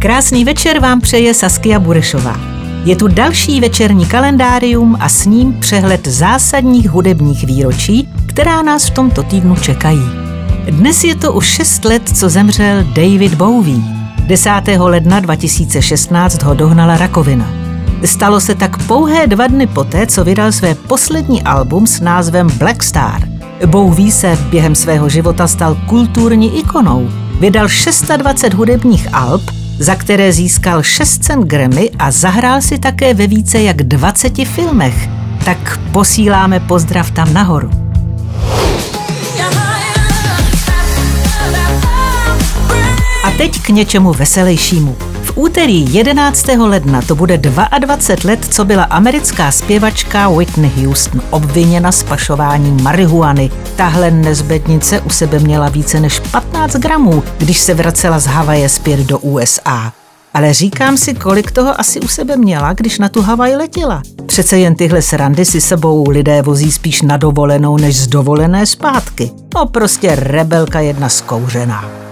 Krásný večer vám přeje Saskia Burešová. Je tu další večerní kalendárium a s ním přehled zásadních hudebních výročí, která nás v tomto týdnu čekají. Dnes je to už 6 let, co zemřel David Bowie. 10. ledna 2016 ho dohnala rakovina. Stalo se tak pouhé dva dny poté, co vydal své poslední album s názvem Black Star. Bowie se během svého života stal kulturní ikonou. Vydal 620 hudebních alb, za které získal 6 cen Grammy a zahrál si také ve více jak 20 filmech. Tak posíláme pozdrav tam nahoru. A teď k něčemu veselějšímu. Úterý 11. ledna to bude 22 let, co byla americká zpěvačka Whitney Houston obviněna z pašování marihuany. Tahle nezbednice u sebe měla více než 15 gramů, když se vracela z Havaje zpět do USA. Ale říkám si, kolik toho asi u sebe měla, když na tu Havaj letěla. Přece jen tyhle srandy si sebou lidé vozí spíš na dovolenou, než z dovolené zpátky. No prostě rebelka jedna zkouřená.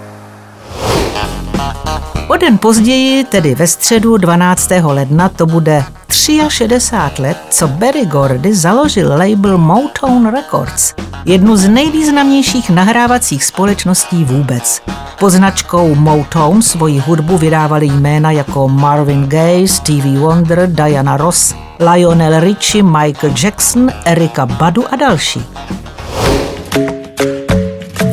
O den později, tedy ve středu 12. ledna, to bude 63 let, co Barry Gordy založil label Motown Records, jednu z nejvýznamnějších nahrávacích společností vůbec. Pod značkou Motown svoji hudbu vydávali jména jako Marvin Gaye, Stevie Wonder, Diana Ross, Lionel Richie, Michael Jackson, Erika Badu a další.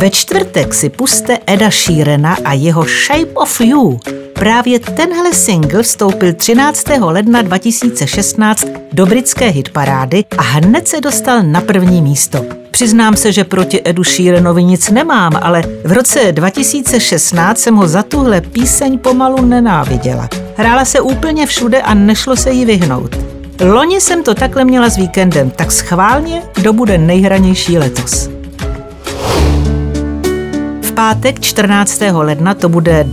Ve čtvrtek si puste Eda Sheerana a jeho Shape of You. Právě tenhle single vstoupil 13. ledna 2016 do britské hitparády a hned se dostal na první místo. Přiznám se, že proti Edu Sheeranovi nic nemám, ale v roce 2016 jsem ho za tuhle píseň pomalu nenáviděla. Hrála se úplně všude a nešlo se jí vyhnout. Loni jsem to takhle měla s víkendem, tak schválně, kdo bude nejhranější letos pátek 14. ledna to bude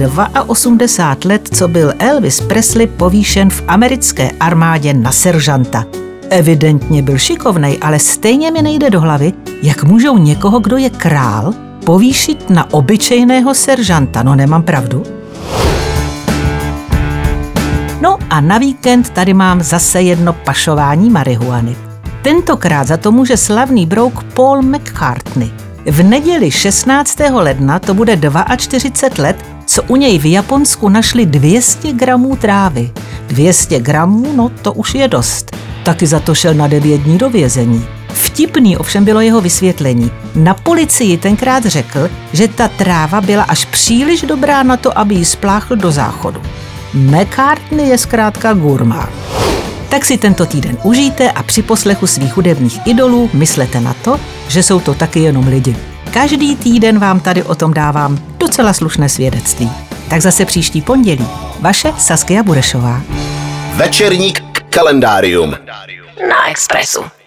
82 let, co byl Elvis Presley povýšen v americké armádě na seržanta. Evidentně byl šikovnej, ale stejně mi nejde do hlavy, jak můžou někoho, kdo je král, povýšit na obyčejného seržanta. No nemám pravdu? No a na víkend tady mám zase jedno pašování marihuany. Tentokrát za to může slavný brouk Paul McCartney – v neděli 16. ledna to bude 42 let, co u něj v Japonsku našli 200 gramů trávy. 200 gramů, no to už je dost. Taky za to šel na 9 dní do vězení. Vtipný ovšem bylo jeho vysvětlení. Na policii tenkrát řekl, že ta tráva byla až příliš dobrá na to, aby ji spláchl do záchodu. McCartney je zkrátka gurmán. Tak si tento týden užijte a při poslechu svých hudebních idolů myslete na to, že jsou to taky jenom lidi. Každý týden vám tady o tom dávám docela slušné svědectví. Tak zase příští pondělí. Vaše Saskia Burešová. Večerník kalendárium. Na Expressu.